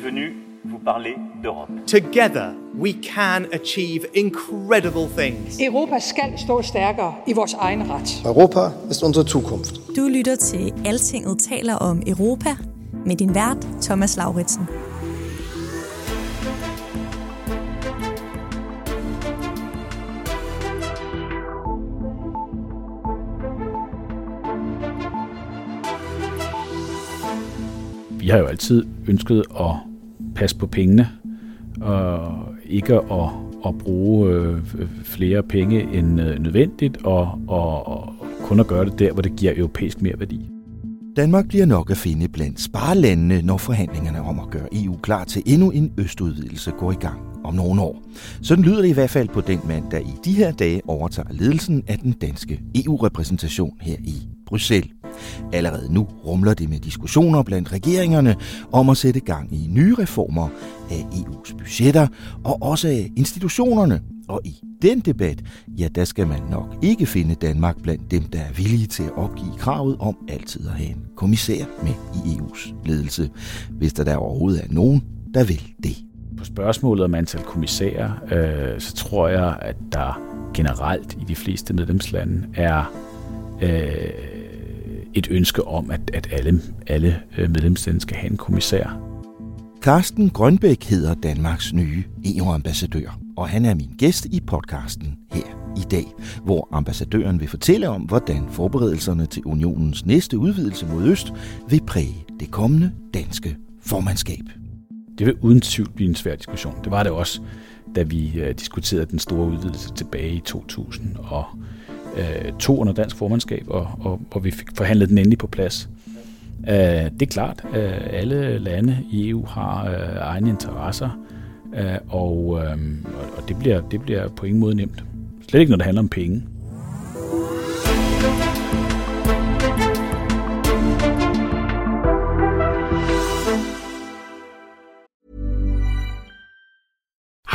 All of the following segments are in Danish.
suis venu vous parler d'Europe. Together, we can achieve incredible things. Europa skal stå stærkere i vores egen ret. Europa ist unsere Zukunft. Du lytter til Altinget taler om Europa med din vært Thomas Lauritsen. Vi har jo altid ønsket at passe på pengene, og ikke at, at bruge øh, flere penge end øh, nødvendigt, og, og, og kun at gøre det der, hvor det giver europæisk mere værdi. Danmark bliver nok at finde blandt sparelandene, når forhandlingerne om at gøre EU klar til endnu en østudvidelse går i gang om nogle år. Sådan lyder det i hvert fald på den mand, der i de her dage overtager ledelsen af den danske EU-repræsentation her i Bruxelles. Allerede nu rumler det med diskussioner blandt regeringerne om at sætte gang i nye reformer af EU's budgetter og også af institutionerne. Og i den debat, ja, der skal man nok ikke finde Danmark blandt dem, der er villige til at opgive kravet om altid at have en kommissær med i EU's ledelse, hvis der der overhovedet er nogen, der vil det. På spørgsmålet om antal kommissærer, øh, så tror jeg, at der generelt i de fleste medlemslande er øh, et ønske om, at, at alle, alle øh, medlemslande skal have en kommissær. Carsten Grønbæk hedder Danmarks nye EU-ambassadør, og han er min gæst i podcasten her i dag, hvor ambassadøren vil fortælle om, hvordan forberedelserne til unionens næste udvidelse mod øst vil præge det kommende danske formandskab. Det vil uden tvivl blive en svær diskussion. Det var det også, da vi øh, diskuterede den store udvidelse tilbage i Øh, 2002 under dansk formandskab, og, og, og vi fik forhandlet den endelig på plads. Øh, det er klart, at alle lande i EU har øh, egne interesser, øh, og, og det, bliver, det bliver på ingen måde nemt. Slet ikke, når det handler om penge.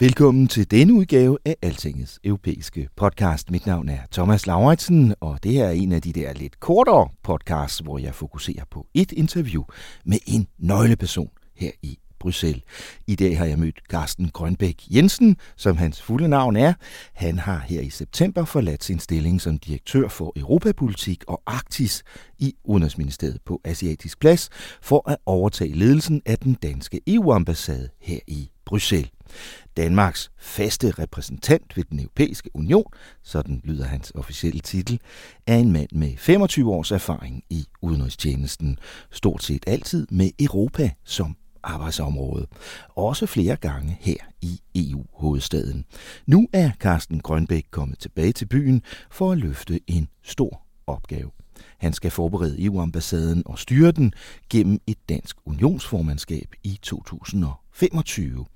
Velkommen til denne udgave af Altingets europæiske podcast. Mit navn er Thomas Lauritsen, og det her er en af de der lidt kortere podcasts, hvor jeg fokuserer på et interview med en nøgleperson her i Bruxelles. I dag har jeg mødt Carsten Grønbæk Jensen, som hans fulde navn er. Han har her i september forladt sin stilling som direktør for Europapolitik og Arktis i Udenrigsministeriet på Asiatisk Plads for at overtage ledelsen af den danske EU-ambassade her i Bruxelles. Danmarks faste repræsentant ved den europæiske union, sådan lyder hans officielle titel, er en mand med 25 års erfaring i udenrigstjenesten, stort set altid med Europa som arbejdsområde. Også flere gange her i EU-hovedstaden. Nu er Carsten Grønbæk kommet tilbage til byen for at løfte en stor opgave. Han skal forberede EU-ambassaden og styre den gennem et dansk unionsformandskab i 2025.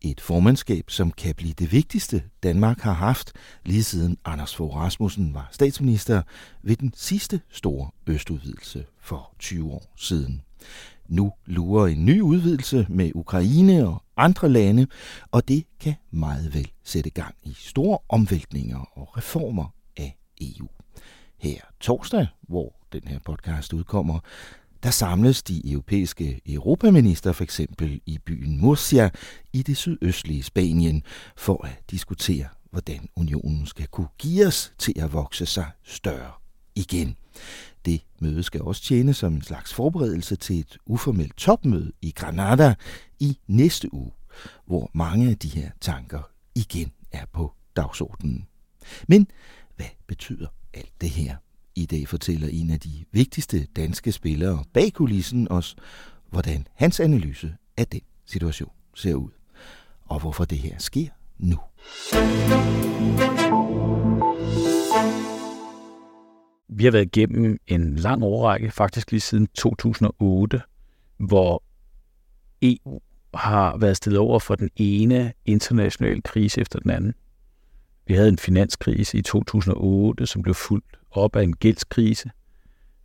Et formandskab, som kan blive det vigtigste, Danmark har haft, lige siden Anders Fogh Rasmussen var statsminister ved den sidste store østudvidelse for 20 år siden. Nu lurer en ny udvidelse med Ukraine og andre lande, og det kan meget vel sætte gang i store omvæltninger og reformer af EU. Her torsdag, hvor den her podcast udkommer, der samles de europæiske europaminister for eksempel i byen Murcia i det sydøstlige Spanien for at diskutere, hvordan unionen skal kunne give til at vokse sig større igen. Det møde skal også tjene som en slags forberedelse til et uformelt topmøde i Granada i næste uge, hvor mange af de her tanker igen er på dagsordenen. Men hvad betyder alt det her? I dag fortæller en af de vigtigste danske spillere bag kulissen os, hvordan hans analyse af den situation ser ud, og hvorfor det her sker nu. vi har været igennem en lang overrække, faktisk lige siden 2008, hvor EU har været stillet over for den ene internationale krise efter den anden. Vi havde en finanskrise i 2008, som blev fuldt op af en gældskrise.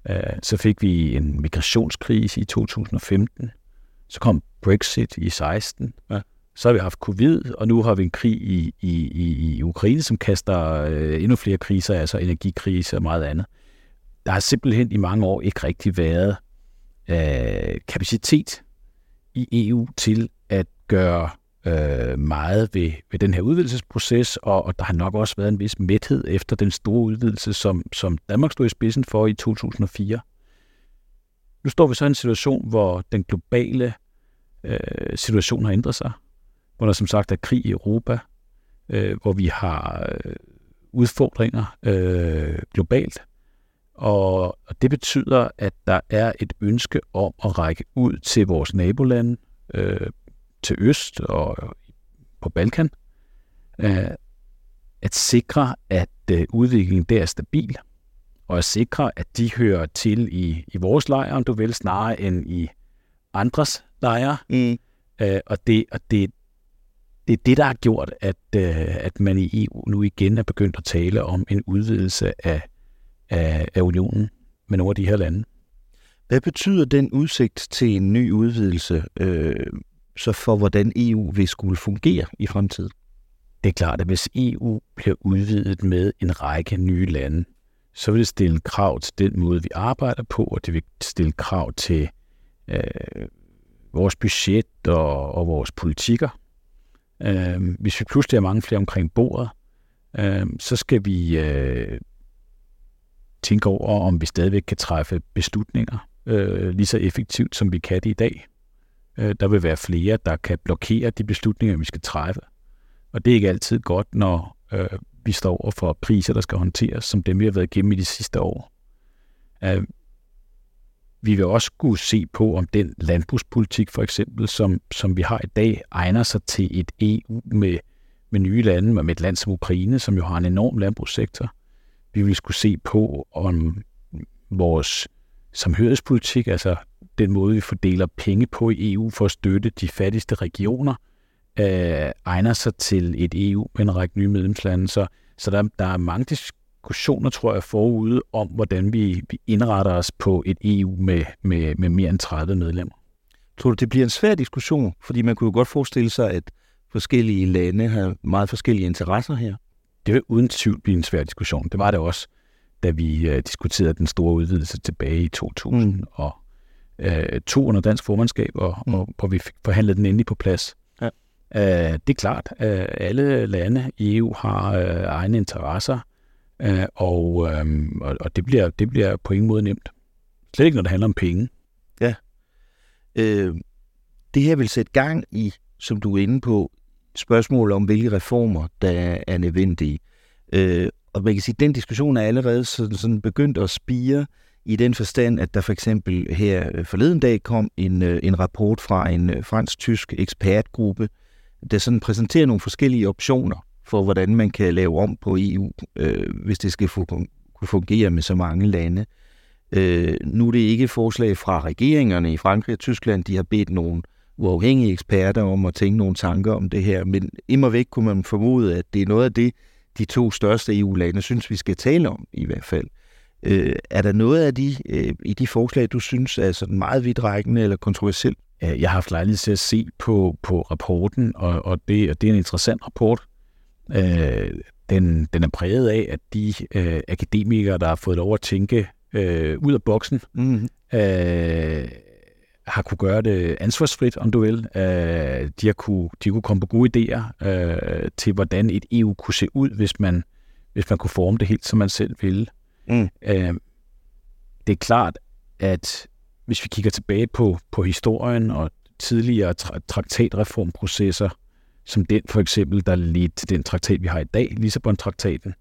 Øh, så fik vi en migrationskrise i 2015. Så kom Brexit i 16. Ja. Så har vi haft covid, og nu har vi en krig i, i, i Ukraine, som kaster øh, endnu flere kriser, altså energikrise og meget andet. Der har simpelthen i mange år ikke rigtig været øh, kapacitet i EU til at gøre øh, meget ved, ved den her udvidelsesproces, og, og der har nok også været en vis mæthed efter den store udvidelse, som, som Danmark stod i spidsen for i 2004. Nu står vi så i en situation, hvor den globale øh, situation har ændret sig, hvor der som sagt er krig i Europa, øh, hvor vi har øh, udfordringer øh, globalt, og, og det betyder, at der er et ønske om at række ud til vores nabolande, øh, til øst og på Balkan, øh, at sikre, at øh, udviklingen der er stabil, og at sikre, at de hører til i, i vores lejre, om du vil, snarere end i andres lejre. Mm. Øh, og det, og det, det er det, der har gjort, at, øh, at man i EU nu igen er begyndt at tale om en udvidelse af, af, af unionen med nogle af de her lande. Hvad betyder den udsigt til en ny udvidelse øh, så for, hvordan EU vil skulle fungere i fremtiden? Det er klart, at hvis EU bliver udvidet med en række nye lande, så vil det stille krav til den måde, vi arbejder på, og det vil stille krav til øh, vores budget og, og vores politikker. Øh, hvis vi pludselig er mange flere omkring bordet, øh, så skal vi øh, tænke over, om vi stadigvæk kan træffe beslutninger øh, lige så effektivt, som vi kan det i dag. Øh, der vil være flere, der kan blokere de beslutninger, vi skal træffe. Og det er ikke altid godt, når øh, vi står over for priser, der skal håndteres, som dem, vi har været igennem i de sidste år. Øh, vi vil også kunne se på, om den landbrugspolitik, for eksempel, som, som vi har i dag, egner sig til et EU med, med nye lande, med et land som Ukraine, som jo har en enorm landbrugssektor. Vi vil skulle se på, om vores samhørighedspolitik, altså den måde, vi fordeler penge på i EU for at støtte de fattigste regioner, øh, egner sig til et EU med en række nye medlemslande. Så, så der, der er mange diskussioner, tror jeg, forude om, hvordan vi, vi indretter os på et EU med, med, med mere end 30 medlemmer. Tror du, det bliver en svær diskussion? Fordi man kunne jo godt forestille sig, at forskellige lande har meget forskellige interesser her. Det vil uden tvivl blive en svær diskussion. Det var det også, da vi uh, diskuterede den store udvidelse tilbage i 2000 mm. og øh, to under dansk formandskab, og, mm. og hvor vi fik forhandlet den endelig på plads. Ja. Øh, det er klart, at alle lande i EU har øh, egne interesser, øh, og, øh, og, og det, bliver, det bliver på ingen måde nemt. Slet ikke, når det handler om penge. Ja. Øh, det her vil sætte gang i, som du er inde på, spørgsmål om, hvilke reformer, der er nødvendige. Øh, og man kan sige, at den diskussion er allerede sådan, sådan begyndt at spire i den forstand, at der for eksempel her øh, forleden dag kom en, øh, en rapport fra en øh, fransk-tysk ekspertgruppe, der sådan præsenterer nogle forskellige optioner for, hvordan man kan lave om på EU, øh, hvis det skal kunne fungere med så mange lande. Øh, nu er det ikke et forslag fra regeringerne i Frankrig og Tyskland, de har bedt nogle uafhængige eksperter om at tænke nogle tanker om det her, men immer væk kunne man formode, at det er noget af det, de to største EU-lande synes, vi skal tale om i hvert fald. Øh, er der noget af de, øh, i de forslag, du synes er sådan meget vidtrækkende eller kontroversielt? Jeg har haft lejlighed til at se på, på rapporten, og, og, det, og det er en interessant rapport. Øh, den, den er præget af, at de øh, akademikere, der har fået lov at tænke øh, ud af boksen, mm. øh, har kunne gøre det ansvarsfrit, om du vil. Øh, de, har kunne, de har kunne komme på gode idéer øh, til, hvordan et EU kunne se ud, hvis man, hvis man kunne forme det helt, som man selv ville. Mm. Øh, det er klart, at hvis vi kigger tilbage på, på historien og tidligere tra- traktatreformprocesser, som den for eksempel, der ledte til den traktat, vi har i dag, Lissabon-traktaten,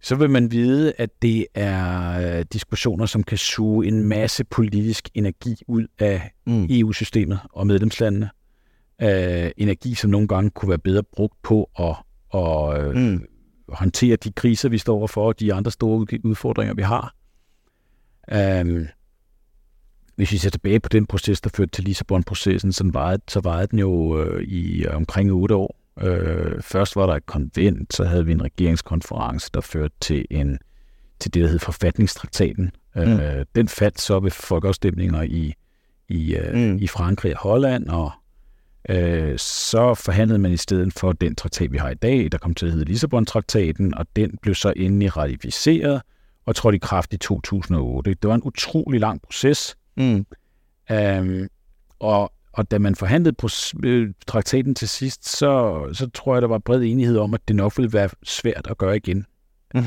så vil man vide, at det er øh, diskussioner, som kan suge en masse politisk energi ud af mm. EU-systemet og medlemslandene. Uh, energi, som nogle gange kunne være bedre brugt på at, at mm håndtere de kriser, vi står overfor, og de andre store udfordringer, vi har. Um, hvis vi ser tilbage på den proces, der førte til Lissabon-processen, så varede, så varede den jo øh, i omkring otte år. Øh, først var der et konvent, så havde vi en regeringskonference, der førte til, en, til det, der hed forfatningstraktaten. Mm. Øh, den faldt så ved folkeafstemninger i, i, øh, mm. i Frankrig og Holland, og øh, så forhandlede man i stedet for den traktat, vi har i dag, der kom til at hedde Lissabon-traktaten, og den blev så endelig ratificeret og trådte i kraft i 2008. Det var en utrolig lang proces, Mm. Um, og, og da man forhandlede på øh, traktaten til sidst, så, så tror jeg, der var bred enighed om, at det nok ville være svært at gøre igen. Mm.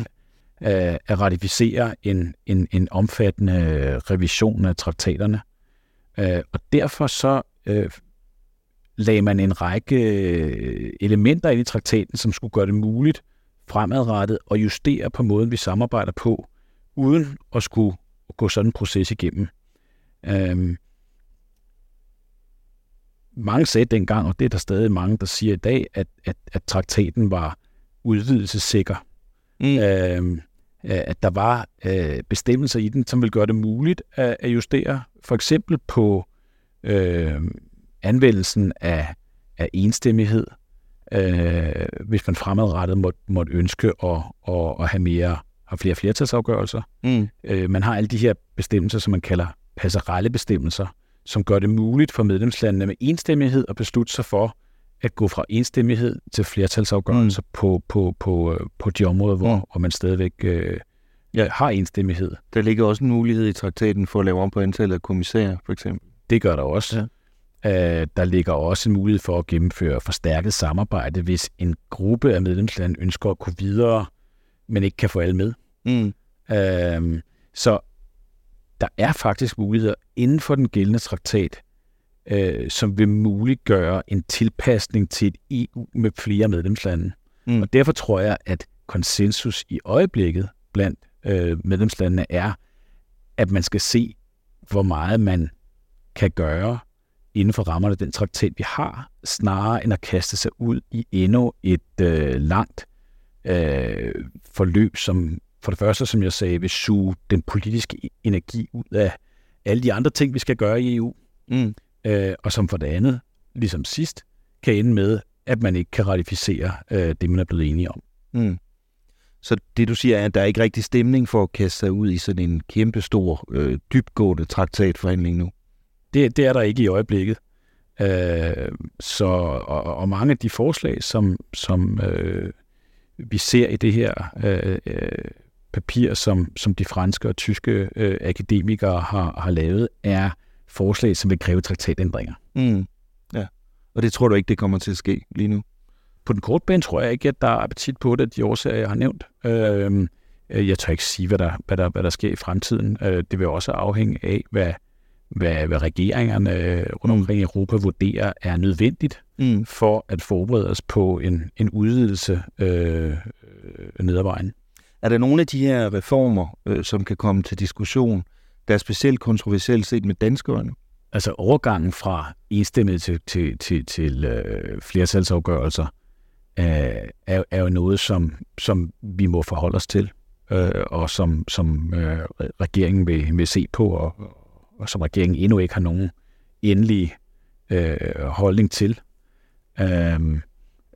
Uh, at ratificere en, en, en omfattende revision af traktaterne. Uh, og derfor så uh, lagde man en række elementer ind i traktaten, som skulle gøre det muligt fremadrettet at justere på måden, vi samarbejder på, uden at skulle gå sådan en proces igennem. Øhm, mange sagde dengang, og det er der stadig mange, der siger i dag, at, at, at traktaten var udvidelsessikker. Mm. Øhm, at der var øh, bestemmelser i den, som ville gøre det muligt at, at justere, for eksempel på øh, anvendelsen af, af enstemmighed, øh, hvis man fremadrettet måtte, måtte ønske at, at, at have mere have flere flertalsafgørelser. Mm. Øh, man har alle de her bestemmelser, som man kalder passerelle bestemmelser, som gør det muligt for medlemslandene med enstemmighed at beslutte sig for at gå fra enstemmighed til flertalsafgørelser mm. på, på, på, på de områder, hvor, mm. hvor man stadigvæk øh, ja. har enstemmighed. Der ligger også en mulighed i traktaten for at lave om på antallet af kommissærer, for eksempel. Det gør der også. Ja. Uh, der ligger også en mulighed for at gennemføre forstærket samarbejde, hvis en gruppe af medlemslande ønsker at gå videre, men ikke kan få alle med. Mm. Uh, så der er faktisk muligheder inden for den gældende traktat, øh, som vil muliggøre en tilpasning til et EU med flere medlemslande. Mm. Og derfor tror jeg, at konsensus i øjeblikket blandt øh, medlemslandene er, at man skal se, hvor meget man kan gøre inden for rammerne af den traktat, vi har, snarere end at kaste sig ud i endnu et øh, langt øh, forløb, som for det første, som jeg sagde, vil suge den politiske energi ud af alle de andre ting, vi skal gøre i EU. Mm. Øh, og som for det andet, ligesom sidst, kan ende med, at man ikke kan ratificere øh, det, man er blevet enige om. Mm. Så det du siger er, at der er ikke rigtig stemning for at kaste sig ud i sådan en kæmpestor, øh, dybgående traktatforhandling nu? Det, det er der ikke i øjeblikket. Øh, så, og, og mange af de forslag, som, som øh, vi ser i det her øh, øh, papir, som, som de franske og tyske øh, akademikere har, har lavet, er forslag, som vil kræve traktatændringer. Mm. Ja, og det tror du ikke, det kommer til at ske lige nu? På den korte bane tror jeg ikke, at der er appetit på det, de årsager, jeg har nævnt. Øhm, øh, jeg tør ikke sige, hvad der, hvad der, hvad der sker i fremtiden. Øh, det vil også afhænge af, hvad, hvad, hvad regeringerne øh, rundt omkring i Europa vurderer er nødvendigt mm. for at forberede os på en, en udvidelse øh, ned ad vejen. Er der nogle af de her reformer, øh, som kan komme til diskussion, der er specielt kontroversielt set med danskerne? Altså overgangen fra enstemmighed til, til, til, til øh, flertalsafgørelser øh, er, er jo noget, som, som vi må forholde os til, øh, og som, som øh, regeringen vil, vil se på, og, og som regeringen endnu ikke har nogen endelig øh, holdning til. Øh,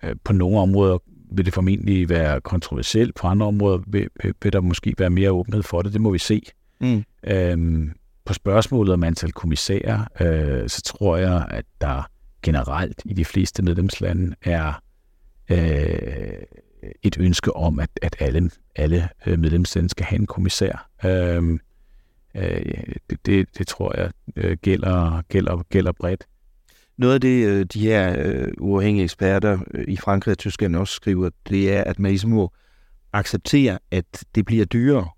øh på nogle områder vil det formentlig være kontroversielt. På andre områder vil, vil der måske være mere åbenhed for det. Det må vi se. Mm. Øhm, på spørgsmålet om antal kommissærer, øh, så tror jeg, at der generelt i de fleste medlemslande er øh, et ønske om, at, at alle, alle øh, medlemslande skal have en kommissær. Øhm, øh, det, det, det tror jeg øh, gælder, gælder, gælder bredt. Noget af det, øh, de her øh, uafhængige eksperter i Frankrig og Tyskland også skriver, det er, at man ligesom må acceptere, at det bliver dyrere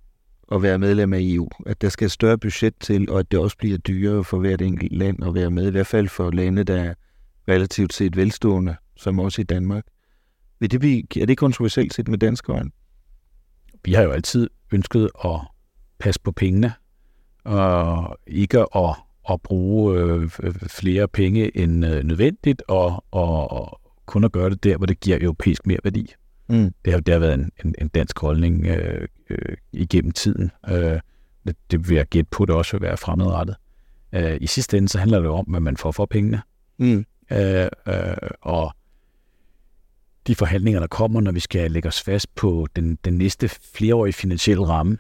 at være medlem af EU. At der skal et større budget til, og at det også bliver dyrere for hvert enkelt land at være med. I hvert fald for lande, der er relativt set velstående, som også i Danmark. Vil det blive, er det kontroversielt set med danskere? Vi har jo altid ønsket at passe på pengene, og ikke at at bruge øh, flere penge end øh, nødvendigt, og, og, og kun at gøre det der, hvor det giver europæisk mere værdi. Mm. Det, har, det har været en, en, en dansk holdning øh, øh, igennem tiden. Øh, det, det vil jeg gætte på, det også vil være fremadrettet. Øh, I sidste ende, så handler det om, hvad man får for pengene. Mm. Øh, øh, og de forhandlinger, der kommer, når vi skal lægge os fast på den, den næste flereårige finansielle ramme,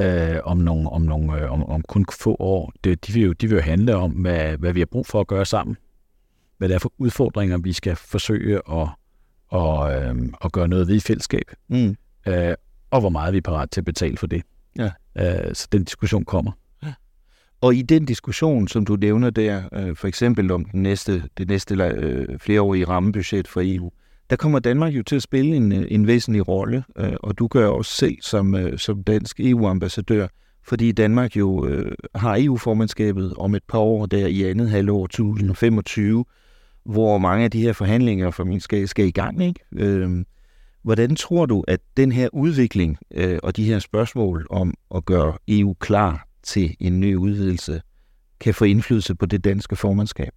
øh, om, nogle, om, nogle, øh, om, om kun få år, det, de, vil jo, de vil jo handle om, hvad, hvad vi har brug for at gøre sammen. Hvad det er for udfordringer, vi skal forsøge at, og, øh, at gøre noget ved i fællesskab. Mm. Øh, og hvor meget vi er parat til at betale for det. Ja. Øh, så den diskussion kommer. Ja. Og i den diskussion, som du nævner der, øh, for eksempel om den næste, det næste øh, flereårige rammebudget for EU, der kommer Danmark jo til at spille en, øh, en væsentlig rolle, øh, og du gør også selv som, øh, som dansk EU-ambassadør, fordi Danmark jo øh, har EU-formandskabet om et par år der i andet halvår 2025, hvor mange af de her forhandlinger for min skal, skal i gang. Ikke? Øh, hvordan tror du, at den her udvikling øh, og de her spørgsmål om at gøre EU klar til en ny udvidelse, kan få indflydelse på det danske formandskab?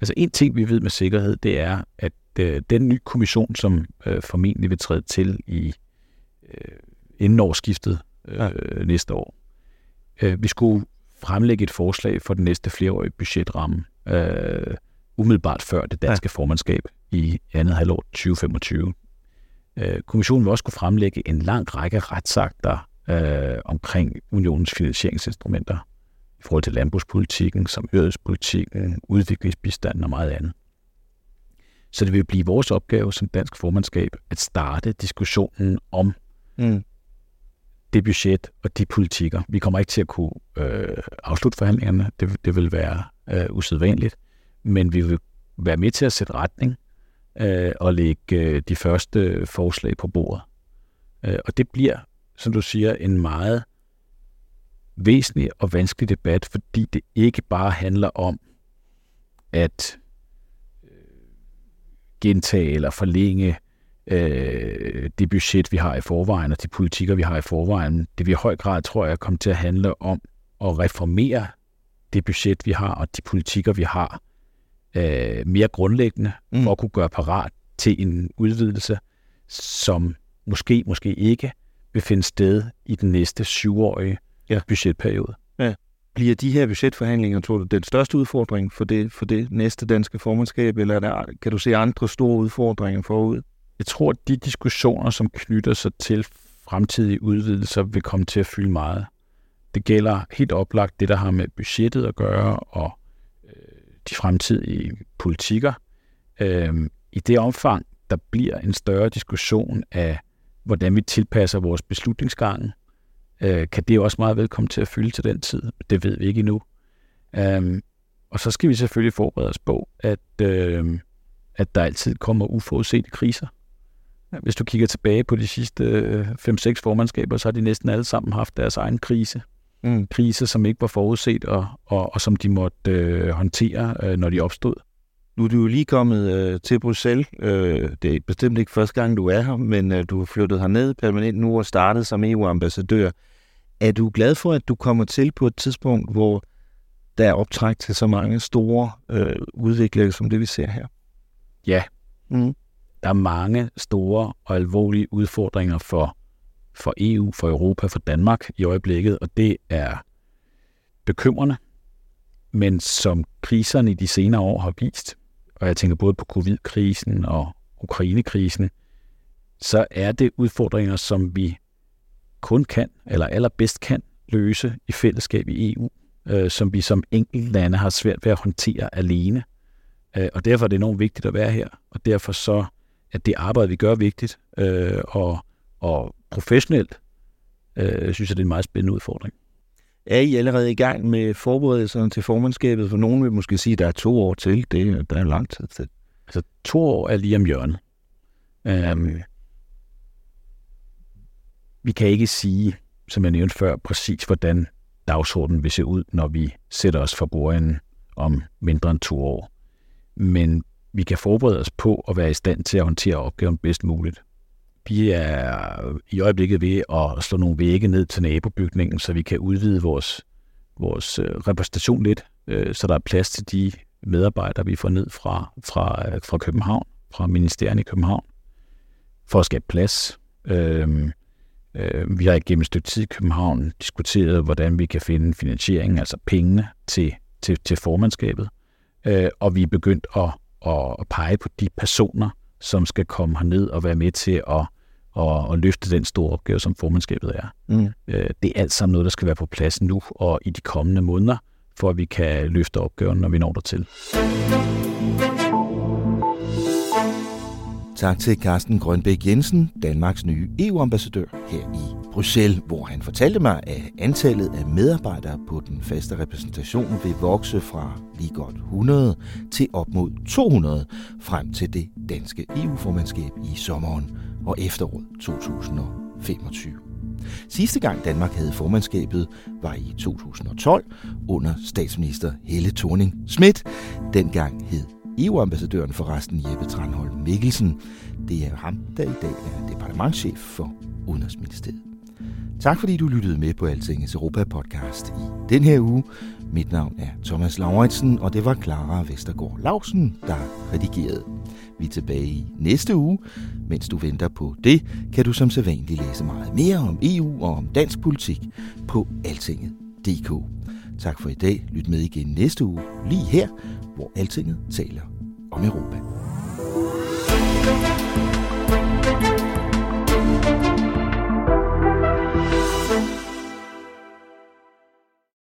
Altså en ting, vi ved med sikkerhed, det er, at øh, den nye kommission, som øh, formentlig vil træde til i øh, inden årsskiftet øh, ja. næste år, øh, vi skulle fremlægge et forslag for den næste flereårige budgetramme øh, umiddelbart før det danske ja. formandskab i andet halvår 2025. Øh, kommissionen vil også kunne fremlægge en lang række retsakter øh, omkring unionens finansieringsinstrumenter i forhold til landbrugspolitikken, som samhørighedspolitikken, udviklingsbistanden og meget andet. Så det vil blive vores opgave som dansk formandskab at starte diskussionen om mm. det budget og de politikker. Vi kommer ikke til at kunne øh, afslutte forhandlingerne. Det, det vil være øh, usædvanligt. Men vi vil være med til at sætte retning øh, og lægge øh, de første forslag på bordet. Øh, og det bliver, som du siger, en meget væsentlig og vanskelig debat, fordi det ikke bare handler om at øh, gentage eller forlænge øh, det budget, vi har i forvejen, og de politikker, vi har i forvejen. Det vil i høj grad, tror jeg, komme til at handle om at reformere det budget, vi har, og de politikker, vi har, øh, mere grundlæggende, mm. for at kunne gøre parat til en udvidelse, som måske, måske ikke vil finde sted i den næste syvårige ja. budgetperiode. Ja. Bliver de her budgetforhandlinger, tror du, den største udfordring for det, for det næste danske formandskab, eller er der, kan du se andre store udfordringer forud? Jeg tror, at de diskussioner, som knytter sig til fremtidige udvidelser, vil komme til at fylde meget. Det gælder helt oplagt det, der har med budgettet at gøre, og øh, de fremtidige politikker. Øh, I det omfang, der bliver en større diskussion af, hvordan vi tilpasser vores beslutningsgange, øh, kan det også meget vel komme til at fylde til den tid. Det ved vi ikke endnu. Um, og så skal vi selvfølgelig forberede os på, at, øh, at der altid kommer uforudsete kriser. Hvis du kigger tilbage på de sidste 5-6 formandskaber, så har de næsten alle sammen haft deres egen krise. Mm. Kriser, som ikke var forudset, og, og, og som de måtte øh, håndtere, øh, når de opstod. Nu er du jo lige kommet øh, til Bruxelles. Øh, det er bestemt ikke første gang, du er her, men øh, du har flyttet herned permanent nu og startet som EU-ambassadør. Er du glad for, at du kommer til på et tidspunkt, hvor der er optræk til så mange store øh, udviklinger, som det vi ser her? Ja. Mm. Der er mange store og alvorlige udfordringer for, for EU, for Europa, for Danmark i øjeblikket, og det er bekymrende. Men som kriserne i de senere år har vist, og jeg tænker både på covid-krisen og Ukraine-krisen, så er det udfordringer, som vi kun kan, eller allerbedst kan, løse i fællesskab i EU, øh, som vi som lande har svært ved at håndtere alene. Øh, og derfor er det enormt vigtigt at være her, og derfor så er det arbejde, vi gør, vigtigt, øh, og, og professionelt øh, synes jeg, det er en meget spændende udfordring. Er I allerede i gang med forberedelserne til formandskabet? For nogen vil måske sige, at der er to år til. Det der er lang tid til. Altså to år er lige om hjørnet. Um, vi kan ikke sige, som jeg nævnte før, præcis hvordan dagsordenen vil se ud, når vi sætter os for bordenden om mindre end to år. Men vi kan forberede os på at være i stand til at håndtere opgaven bedst muligt. Vi er i øjeblikket ved at slå nogle vægge ned til nabobygningen, så vi kan udvide vores, vores øh, repræsentation lidt, øh, så der er plads til de medarbejdere, vi får ned fra, fra, øh, fra København, fra ministerierne i København. for at skabe plads. Øh, vi har igennem et stykke tid i København diskuteret, hvordan vi kan finde finansiering, altså pengene til, til, til formandskabet. Øh, og vi er begyndt at, at pege på de personer, som skal komme herned og være med til at, at, at løfte den store opgave, som formandskabet er. Mm. Øh, det er alt sammen noget, der skal være på plads nu og i de kommende måneder, for at vi kan løfte opgaven, når vi når dertil. Tak til Carsten Grønbæk Jensen, Danmarks nye EU-ambassadør her i Bruxelles, hvor han fortalte mig, at antallet af medarbejdere på den faste repræsentation vil vokse fra lige godt 100 til op mod 200 frem til det danske EU-formandskab i sommeren og efteråret 2025. Sidste gang Danmark havde formandskabet var i 2012 under statsminister Helle thorning Schmidt. Dengang hed EU-ambassadøren for resten Jeppe Tranholm Mikkelsen. Det er ham, der i dag er departementchef for Udenrigsministeriet. Tak fordi du lyttede med på Altingets Europa-podcast i den her uge. Mit navn er Thomas Lauritsen, og det var Clara Vestergaard Lausen, der redigerede. Vi er tilbage i næste uge. Mens du venter på det, kan du som sædvanligt læse meget mere om EU og om dansk politik på altinget.dk. Tak for i dag. Lyt med igen næste uge, lige her, hvor Altinget taler om Europa. thank you